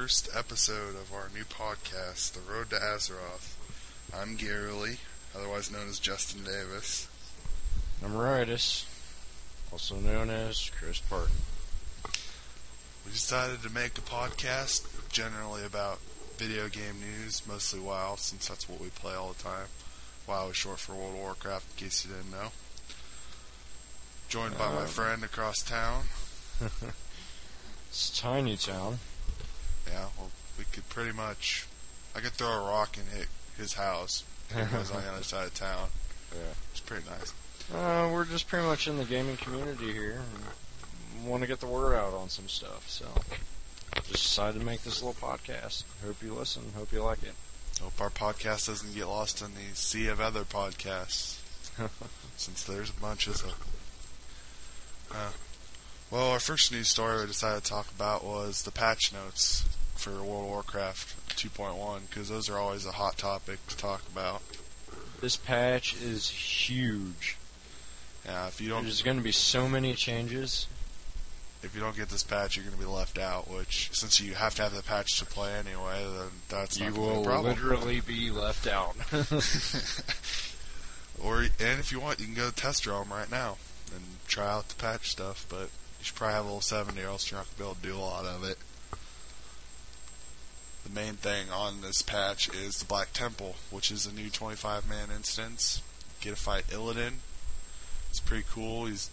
first episode of our new podcast, The Road to Azeroth. I'm Gary Lee, otherwise known as Justin Davis. I'm Ritus, also known as Chris Parton. We decided to make a podcast generally about video game news, mostly WoW, since that's what we play all the time. WoW is short for World of Warcraft, in case you didn't know. Joined by my Um. friend across town. It's Tiny Town. Yeah, well, we could pretty much. I could throw a rock and hit his house. It was on the other side of town. Yeah. It's pretty nice. Uh, we're just pretty much in the gaming community here. Want to get the word out on some stuff, so just decided to make this little podcast. Hope you listen. Hope you like it. Hope our podcast doesn't get lost in the sea of other podcasts, since there's a bunch of them. Uh, well, our first news story we decided to talk about was the patch notes for World of Warcraft 2.1, because those are always a hot topic to talk about. this patch is huge. Yeah, if you don't There's going to be so many changes. if you don't get this patch, you're going to be left out. Which, since you have to have the patch to play anyway, then that's you not gonna be a will literally be left out. or and if you want, you can go test them right now and try out the patch stuff. But you should probably have a little 70, or else you're not gonna be able to do a lot of it. The main thing on this patch is the Black Temple, which is a new 25-man instance. Get to fight Illidan. It's pretty cool. He's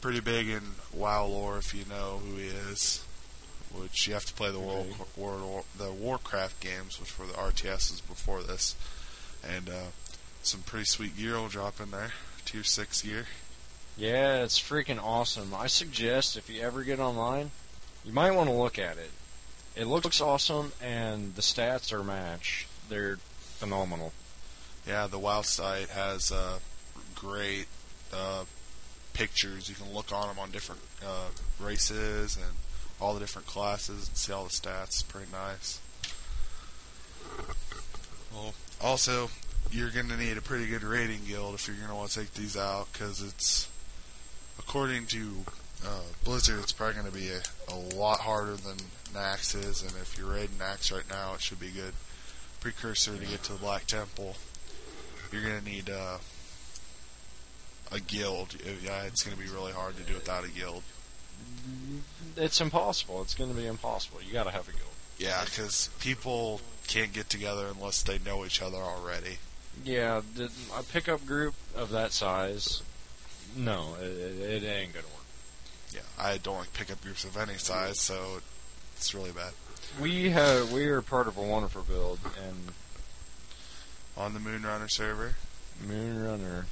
pretty big in WoW lore, if you know who he is. Which you have to play the World. World the Warcraft games, which were the RTSs before this, and uh, some pretty sweet gear will drop in there. Tier six gear. Yeah, it's freaking awesome. I suggest if you ever get online, you might want to look at it. It looks awesome, and the stats are matched. They're phenomenal. Yeah, the WoW site has uh, great uh, pictures. You can look on them on different uh, races and all the different classes and see all the stats. Pretty nice. Well, also, you're going to need a pretty good rating guild if you're going to want to take these out because it's, according to uh, Blizzard, it's probably going to be a, a lot harder than Nax is. And if you're raiding Nax right now, it should be good precursor to get to the Black Temple you're gonna need uh, a guild. Yeah, it's gonna be really hard to do without a guild. It's impossible. It's going to be impossible. You got to have a guild. Yeah, because people can't get together unless they know each other already. Yeah, a pickup group of that size, no, it, it, it ain't going to work. Yeah, I don't like pickup groups of any size, so it's really bad. We have we are part of a wonderful build, and On the Moonrunner server, Moonrunner.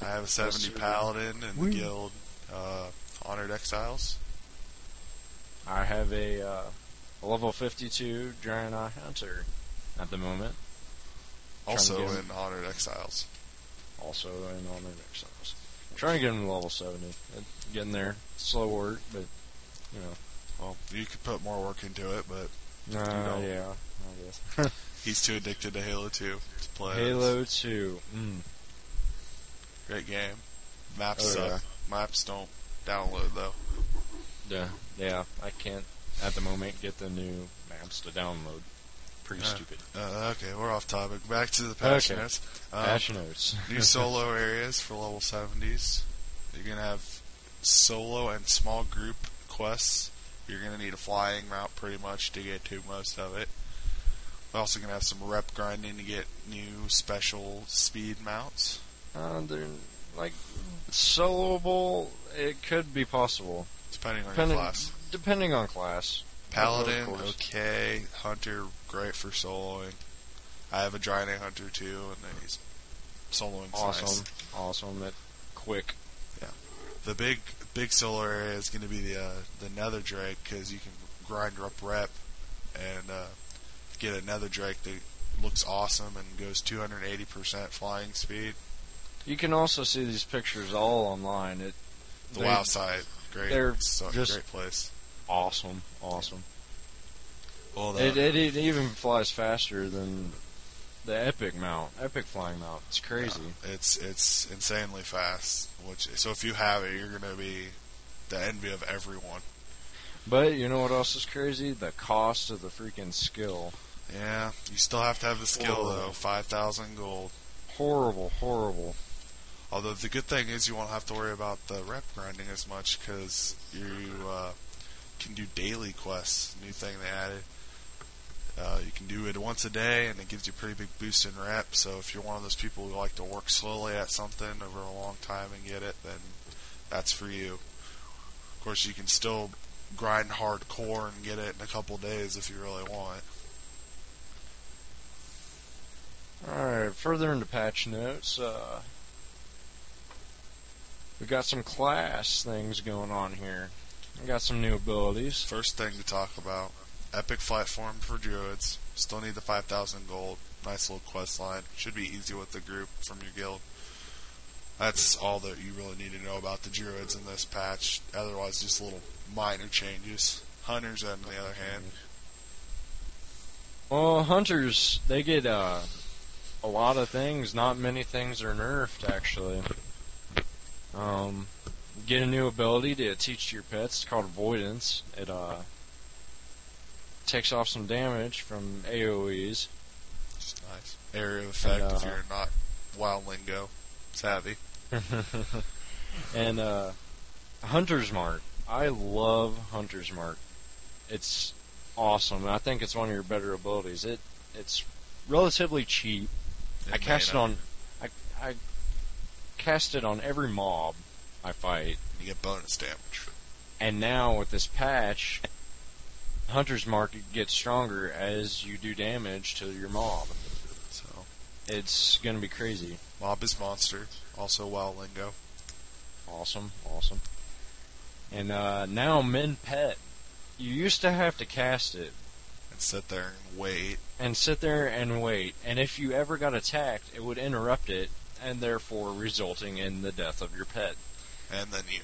I have a 70 server? paladin in the guild, uh, Honored Exiles. I have a, uh, a level 52 Giant Eye Hunter at the moment. Also in Honored Exiles. Also in my exiles. Trying to get him to level 70. Uh, Getting there. Slow work, but, you know. Well, you could put more work into it, but Uh, don't. yeah, I guess. he's too addicted to Halo 2 to play. Halo 2. Mm. Great game. Maps Oh, suck. yeah. Maps don't download though. Yeah, yeah, I can't at the moment get the new maps to download. Pretty Uh, stupid. Uh, okay, we're off topic. Back to the patch Okay. notes. Um, notes. new solo areas for level 70s. You're going to have solo and small group quests. You're going to need a flying route pretty much to get to most of it. We're also going to have some rep grinding to get new special speed mounts. Uh, they're like soloable. It could be possible, Depending on depending class. depending on class. Paladin, okay. Hunter, great for soloing. I have a Draenei Hunter too, and then he's soloing Awesome, awesome. That quick. Yeah. The big big Solar area is going to be the uh, the Nether Drake because you can grind up rep and uh, get a Nether Drake that looks awesome and goes 280% flying speed. You can also see these pictures all online. It The they- WoW site, great, they're so, just- great place. awesome, awesome. Well, the, It, it it even flies faster than the epic mount, epic flying mount. It's crazy. It's it's insanely fast. Which so if you have it, you're going to be the envy of everyone. But you know what else is crazy? The cost of the freaking skill. Yeah, you still have to have the skill Whoa. though. Five thousand gold. Horrible, horrible. Although the good thing is you won't have to worry about the rep grinding as much because you uh, can do daily quests. New thing they added. Uh, you can do it once a day, and it gives you a pretty big boost in rep. So if you're one of those people who like to work slowly at something over a long time and get it, then that's for you. Of course, you can still grind hardcore and get it in a couple days if you really want. Alright, further into patch notes, uh, we got some class things going on here. We got some new abilities. First thing to talk about Epic Flight Form for Druids. Still need the 5,000 gold. Nice little quest line. Should be easy with the group from your guild. That's all that you really need to know about the Druids in this patch. Otherwise, just little minor changes. Hunters, on the other hand, Well, hunters, they get uh, a lot of things. Not many things are nerfed, actually. Um, get a new ability to teach your pets. It's called Avoidance. It uh, takes off some damage from AoEs. just nice. Area of effect if uh, you're not wild lingo savvy. and uh, Hunter's Mark. I love Hunter's Mark. It's awesome. I think it's one of your better abilities. It it's relatively cheap. I cast it on. I I cast it on every mob I fight, You get bonus damage. and now with this patch, Hunter's Mark gets stronger as you do damage to your mob. So, It's gonna be crazy. Mob is monster. Also wild lingo. Awesome, awesome. And uh, now Mend Pet. You used to have to cast it And sit there and wait. and sit there and wait, and if you ever got attacked, it would interrupt it, and therefore resulting in the death of your pet. And then you.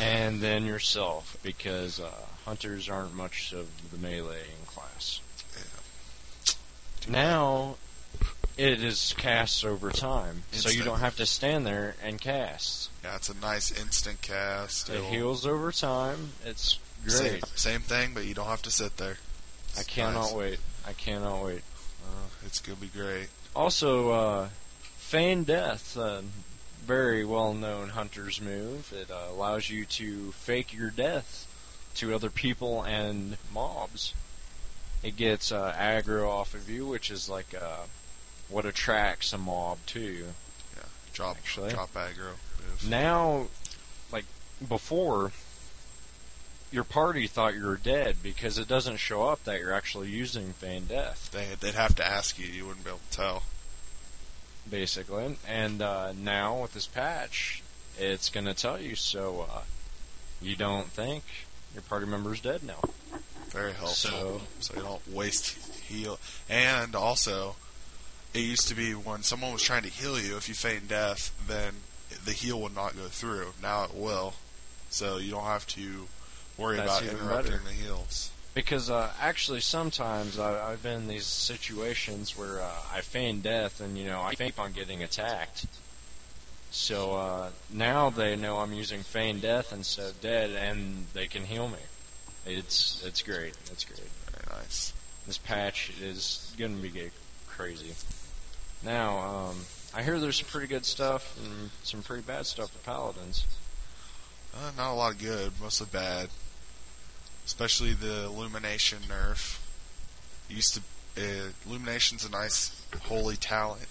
and then yourself, because uh, hunters aren't much of the melee in class. Too Now, it is cast over time, so you don't have to stand there and cast. Yeah, it's a nice instant cast. It It'll- heals over time. It's great. same thing, but you don't have to sit there. I cannot nice. wait. I cannot wait. Uh, it's gonna be great. Also, uh, Feign Death, a very well known hunter's move. It uh, allows you to fake your death to other people and mobs. It gets uh, aggro off of you, which is like uh, what attracts a mob too. Drop, Actually. drop aggro. Move. Now, like before, your party thought you were dead because it doesn't show up that you're actually using Feign Death. They, they'd have to ask you. You wouldn't be able to tell. basically. And uh, now with this patch, it's going to tell you so uh, you don't think your party member is dead now. Very helpful. So- So, you don't waste heal. And also, it used to be when someone was trying to heal you, if you feign death, then the heal would not go through. Now it will. So you don't have to worry about interrupting better. the heals. Because uh, actually, sometimes I, I've been in these situations where uh, I feign death, and you know I keep on getting attacked. So uh, now they know I'm using feign death instead of dead, and they can heal me. It's it's great. It's great. Very nice. This patch is going to be get crazy. Now, um, I hear there's some pretty good stuff and some pretty bad stuff for paladins. Uh, not a lot of good, mostly bad. Especially the illumination nerf. Used to, uh, illumination's a nice holy talent.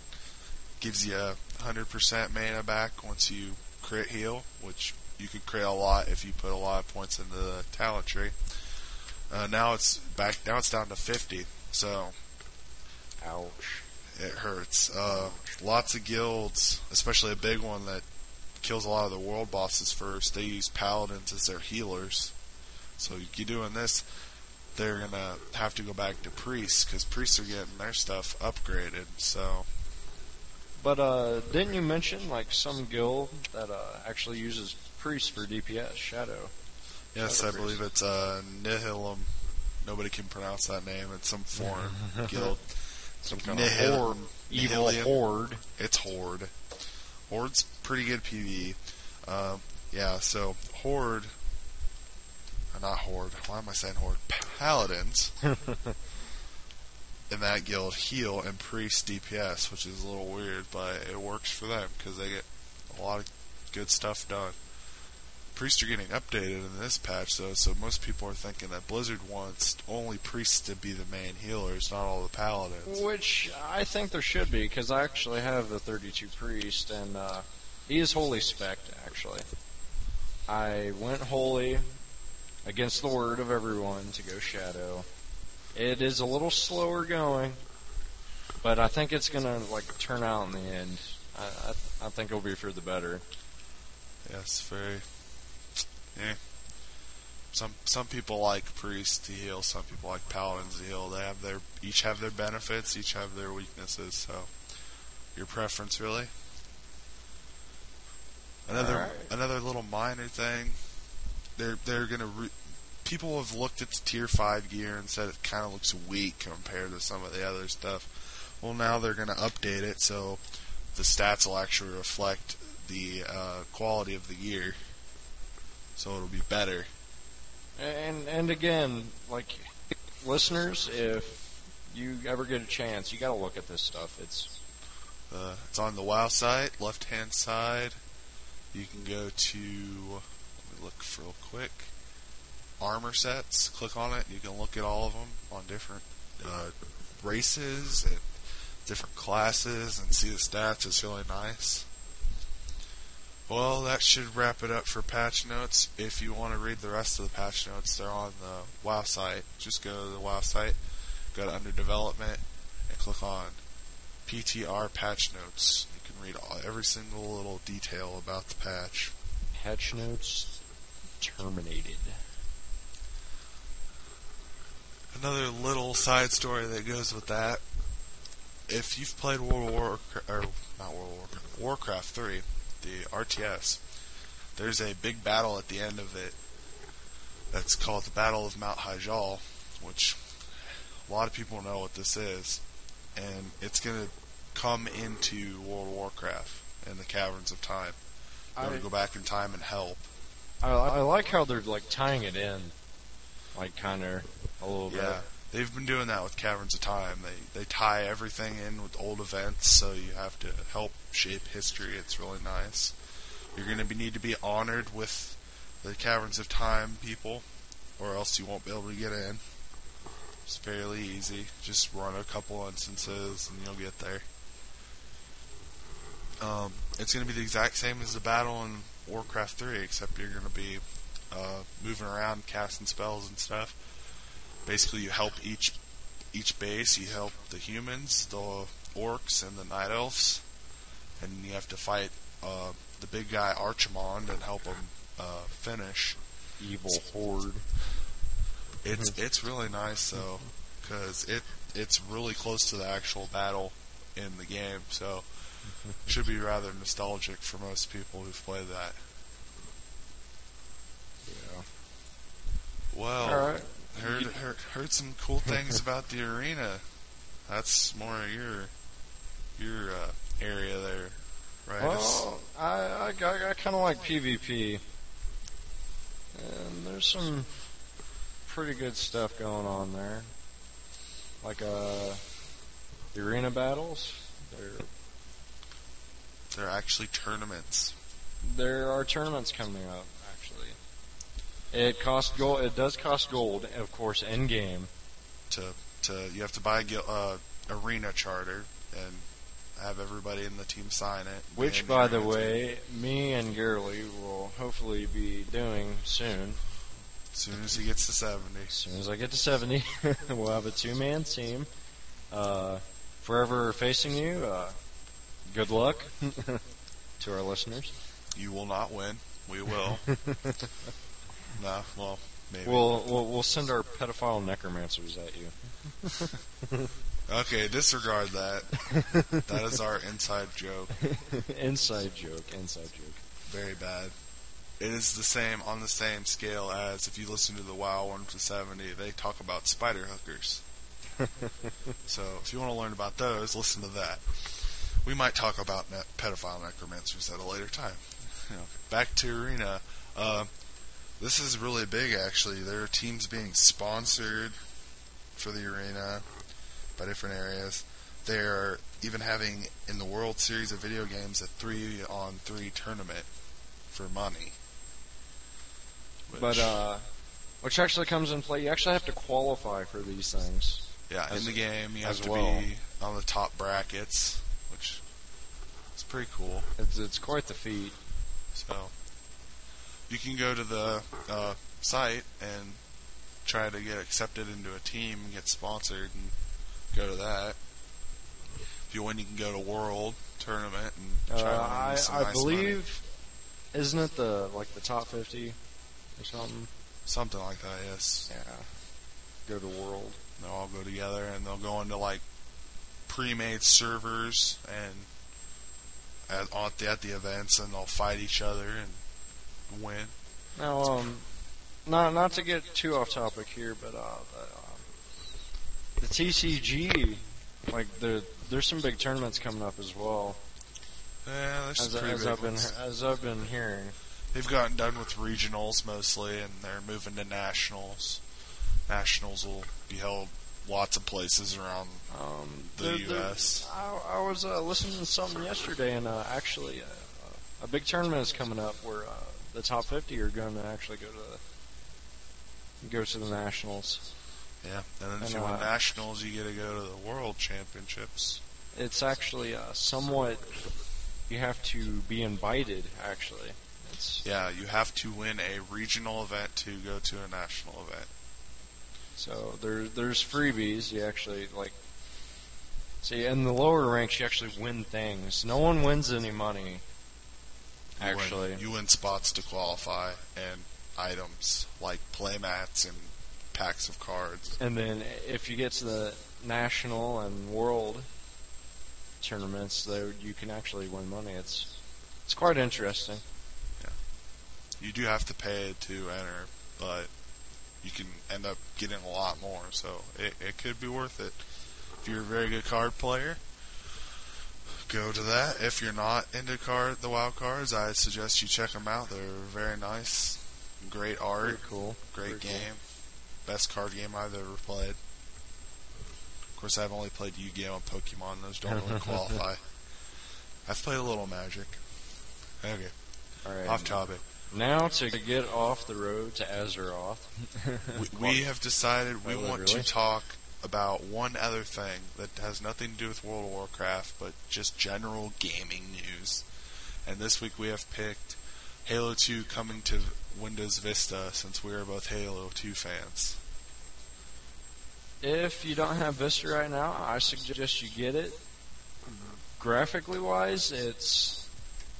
Gives you a hundred percent mana back once you crit heal, which you could crit a lot if you put a lot of points into the talent tree. Uh, now it's back. Now it's down to fifty, so Ouch. it hurts. Uh, lots of guilds, especially a big one that kills a lot of the world bosses first. They use paladins as their healers. So you doing this, they're gonna have to go back to priests because priests are getting their stuff upgraded. So But uh, didn't you mention like some guild that uh, actually uses priests for DPS? Shadow. yes, I Shadow believe it's uh, Nihilum. Nobody can pronounce that name. It's some foreign guild. Some kind of horde, evil Nihilium. horde. It's Horde. Horde's pretty good PvE. Um, yeah, so Horde. not horde. Why am I saying horde? Paladins in that guild heal and priest DPS, which is a little weird, but it works for them because they get a lot of good stuff done. Priests are getting updated in this patch, though, so most people are thinking that Blizzard wants only priests to be the main healers, not all the paladins. Which I think there should be, because I actually have the 32 priest, and uh, he is holy spec actually. I went holy against the word of everyone to go shadow. It is a little slower going, but I think it's gonna like turn out in the end. I I, I think it'll be for the better. Yes, very. Yeah. Some some people like priests to heal. Some people like paladins to heal. They have their each have their benefits. Each have their weaknesses. So, your preference really. Another Alright. another little minor thing. They're they're gonna re- people have looked at the tier five gear and said it kind of looks weak compared to some of the other stuff. Well, now they're gonna update it so the stats will actually reflect the uh, quality of the gear, so it'll be better. And and again, like listeners, if you ever get a chance, you got to look at this stuff. It's Uh, it's on the WoW site, left hand side. You can go to let me look for real quick. Armor sets. Click on it. You can look at all of them on different uh, races and different classes and see the stats. It's really nice. Well, that should wrap it up for patch notes. If you want to read the rest of the patch notes, they're on the WoW site. Just go to the WoW site, go to under development, and click on PTR patch notes. You can read all, every single little detail about the patch. patch notes terminated. Another little side story that goes with that. If you've played World War or not World War Warcraft 3, the RTS, there's a big battle at the end of it that's called the Battle of Mount Hyjal, which a lot of people know what this is, and it's going to come into World of Warcraft in the Caverns of Time. You're gonna go back in time and help. I I like how they're like tying it in, like of a little bit. Yeah, they've been doing that with Caverns of Time. They they tie everything in with old events, so you have to help shape history. It's really nice. You're going to be, need to be honored with the Caverns of Time people, or else you won't be able to get in. It's fairly easy. Just run a couple instances and you'll get there. Um, it's going to be the exact same as the battle in Warcraft 3, except you're going to be uh, moving around, casting spells and stuff basically you help each each base. You help the humans, the orcs, and the night elves, and you have to fight uh, the big guy Archimonde and help him uh, finish. Evil horde. It's it's really nice though, because it it's really close to the actual battle in the game, so should be rather nostalgic for most people who've played that. Yeah. Well, right. heard, heard heard some cool things about the arena. That's more your your uh, area there, right? Well, I I, I, I kind of like PvP, and there's some pretty good stuff going on there. Like uh, the arena battles. There they're actually tournaments. there are tournaments coming up. It costs gold. It does cost gold, of course, in game. to to you have to buy a uh, arena charter and have everybody in the team sign it. Which, by the arena team- way, me and Gurley will hopefully be doing soon. as soon as he gets to seventy, As soon as I get to 70, we'll have a two-man team. Uh, forever facing you. Uh, good luck to our listeners. you will not win. We will. no, well, maybe. We'll, we'll we'll send our pedophile necromancers at you. okay, disregard that. that is our inside joke. inside joke. Inside joke. Very bad. It is the same on the same scale as if you listen to the WoW one to seventy. They talk about spider hookers. So if you want to learn about those, listen to that. We might talk about net pedophile necromancers at a later time. You know, back to arena. Uh, this is really big actually. There are teams being sponsored for the arena by different areas. They're even having in the World Series of video games a three on three tournament for money. But Which- uh, which actually comes in play. You actually have to qualify for these things. yeah, as- in the game you have to well. be on the top brackets, which is pretty cool. It's it's quite the feat. So you can go to the uh, site and try to get accepted into a team and get sponsored and go to that. If you win, you can go to World Tournament and Uh, try to win I I nice believe, isn't it the like the top fifty or something? something like that. Yes, Yeah. Go to World. they'll all go together and they'll go into like pre-made servers and at, at the at the events and they'll fight each other and win. Now, um, not not to get too off topic here, but uh, the, uh, the TCG, like there there's some big tournaments coming up as well. Yeah, there's As, some pretty as big I've been ones. as I've been hearing. They've gotten done with regionals mostly, and they're moving to nationals. Nationals will be held lots of places around Um, the there- U.S. I, I was uh, listening to something yesterday, and uh, actually, uh, a big tournament is coming up where uh, the top 50 are going to actually go to the, go to the nationals. Yeah, and then if you win uh, nationals, you get to go to the World Championships. It's actually uh, somewhat. You have to be invited. Actually, it's Yeah, you have to win a regional event to go to a national event. so there there's freebies. You actually like. See, in the lower ranks, you actually win things. No one wins any money. You win- Actually, you win spots to qualify and items like playmats and packs of cards. And then if you get to the national and world tournaments, though, you can actually win money. It's it's quite interesting. Yeah, You do have to pay to enter, but you can end up getting a lot more. So it, it could be worth it. If you're a very good card player, go to that. If you're not into card the wild cards, I suggest you check them out. They're very nice, great art, Very cool. great Very cool. game, best card game I've ever played. Of course, I've only played Yu-Gi-Oh and Pokemon; those don't really qualify. I've played a little Magic. Okay, All right. off topic. Now to get off the road to Azeroth. we, we have decided we Quite want to talk about one other thing that has nothing to do with World of Warcraft, but just general gaming news. And this week we have picked Halo 2 coming to Windows Vista, since we are both Halo 2 fans. If you don't have Vista right now, I suggest you get it. Graphically wise, it's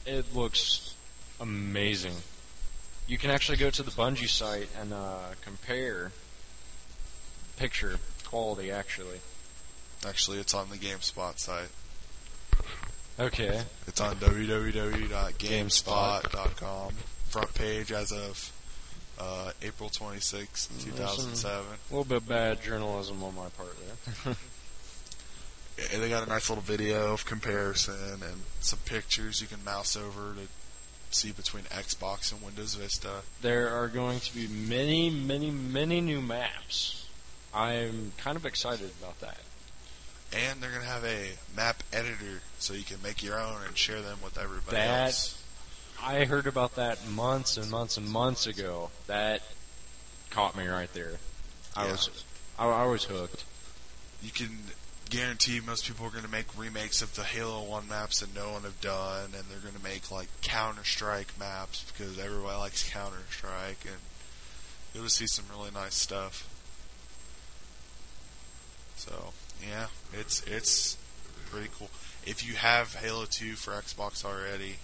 it looks amazing. You can actually go to the Bungie site and uh, compare picture quality. Actually, Actually, it's on the GameSpot site. okay. It's on www.gamespot.com. Front page as of uh, April 26, Mm, 2007. A little bit bad journalism on my part there. And they got a nice little video of comparison and some pictures you can mouse over to see between Xbox and Windows Vista. there are going to be many, many, many new maps. I'm kind of excited about that. And they're going to have a map editor so you can make your own and share them with everybody That- else. I heard about that months and months and months ago. That caught me right there. I Yeah. was, I, I was hooked. You can guarantee most people are going to make remakes of the Halo 1 maps that no one have done, and they're going to make like Counter Strike maps because everybody likes Counter Strike, and you'll just see some really nice stuff. So yeah, it's it's pretty cool. If you have Halo 2 for Xbox already,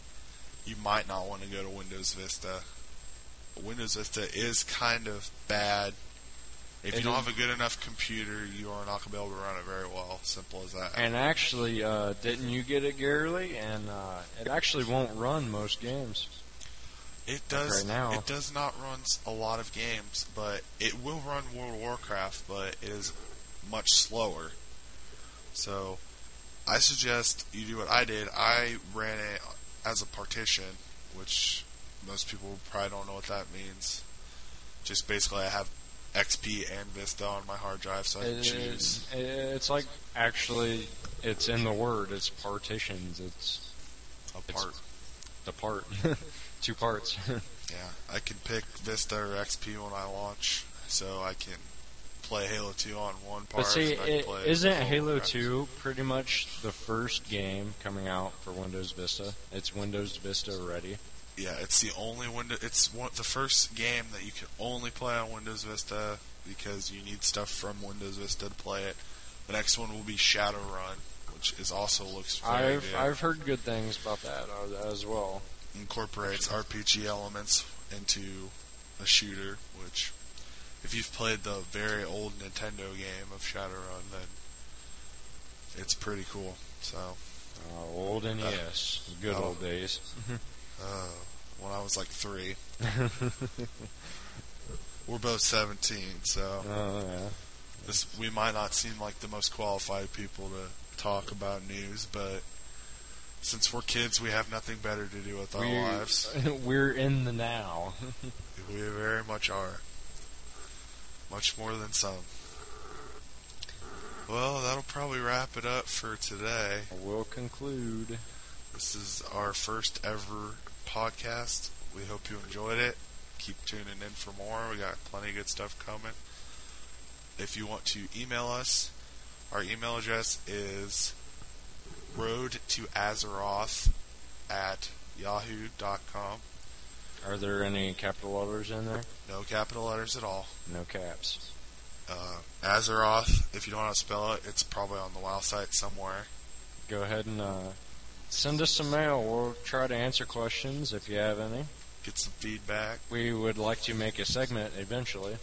you might not want to go to Windows Vista. Windows Vista is kind of bad. If It you don't have a good enough computer, you are not going to be able to run it very well. Simple as that. And actually, uh, didn't you get it, Garely? And uh, it actually won't run most games. It does. right now. It does not run a lot of games, but it will run World of Warcraft, but it is much slower. So, I suggest you do what I did. I ran it as a partition, which most people probably don't know what that means. just basically I have XP and Vista on my hard drive, so I can It- choose. it- it's like actually, it's in the word. It's partitions. It's a it's- part. the part, two parts. Yeah, I can pick Vista or XP when I launch, so I can play Halo 2 on one part. but see, and I can it, isn't Halo 2 pretty much the first game coming out for Windows Vista? It's Windows Vista already. Yeah, it's the only window. It's one, the first game that you can only play on Windows Vista because you need stuff from Windows Vista to play it. The next one will be Shadowrun, which is also looks very I've good. I've heard good things about that uh, as well. incorporates RPG elements into a shooter, which if you've played the very old Nintendo game of Shadowrun, then it's pretty cool. So, Uh, old NES, good oh. old days. uh, when I was like three, we're both 17, so Oh yeah. this we might not seem like the most qualified people to talk about news, but since we're kids, we have nothing better to do with our We- lives. We're in the now. We very much are. Much more than some. Well, that'll probably wrap it up for today. we'll conclude. This is our first ever podcast. We hope you enjoyed it. Keep tuning in for more. We got plenty of good stuff coming. If you want to email us, our email address is road to Azeroth at yahoo.com. Are there any capital letters in there? No capital letters at all. No caps. uh, Azeroth. If you don't know how to spell it, it's probably on the WoW site somewhere. Go ahead and uh, send us some mail. We'll try to answer questions if you have any. Get some feedback. We would like to make a segment eventually.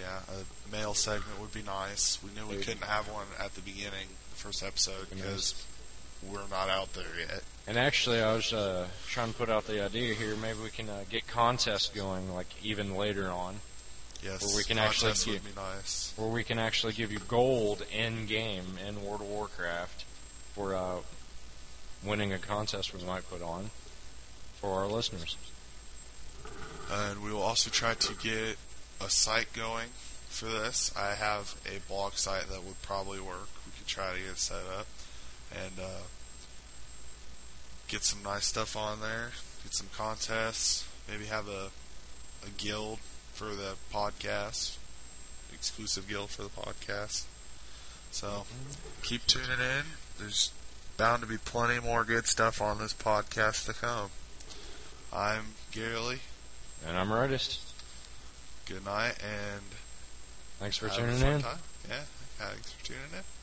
Yeah, a mail segment would be nice. We knew we couldn't have one at the beginning, the first episode, because we're not out there yet. And actually, I was uh, trying to put out the idea here. Maybe we can uh, get contests going, like even later on, Yes, Where we can actually be nice. where we can actually give you gold in game in World of Warcraft for uh, winning a contest we might put on for our listeners. And we will also try to get a site going for this. I have a blog site that would probably work. We could try to get it set up and uh, get some nice stuff on there. Get some contests. Maybe have a a guild for the podcast, exclusive guild for the podcast. So keep tuning in. There's bound to be plenty more good stuff on this podcast to come. I'm Gary Lee. And I'm Redist. Good night and Thanks for tuning in. Time. Yeah, thanks for tuning in.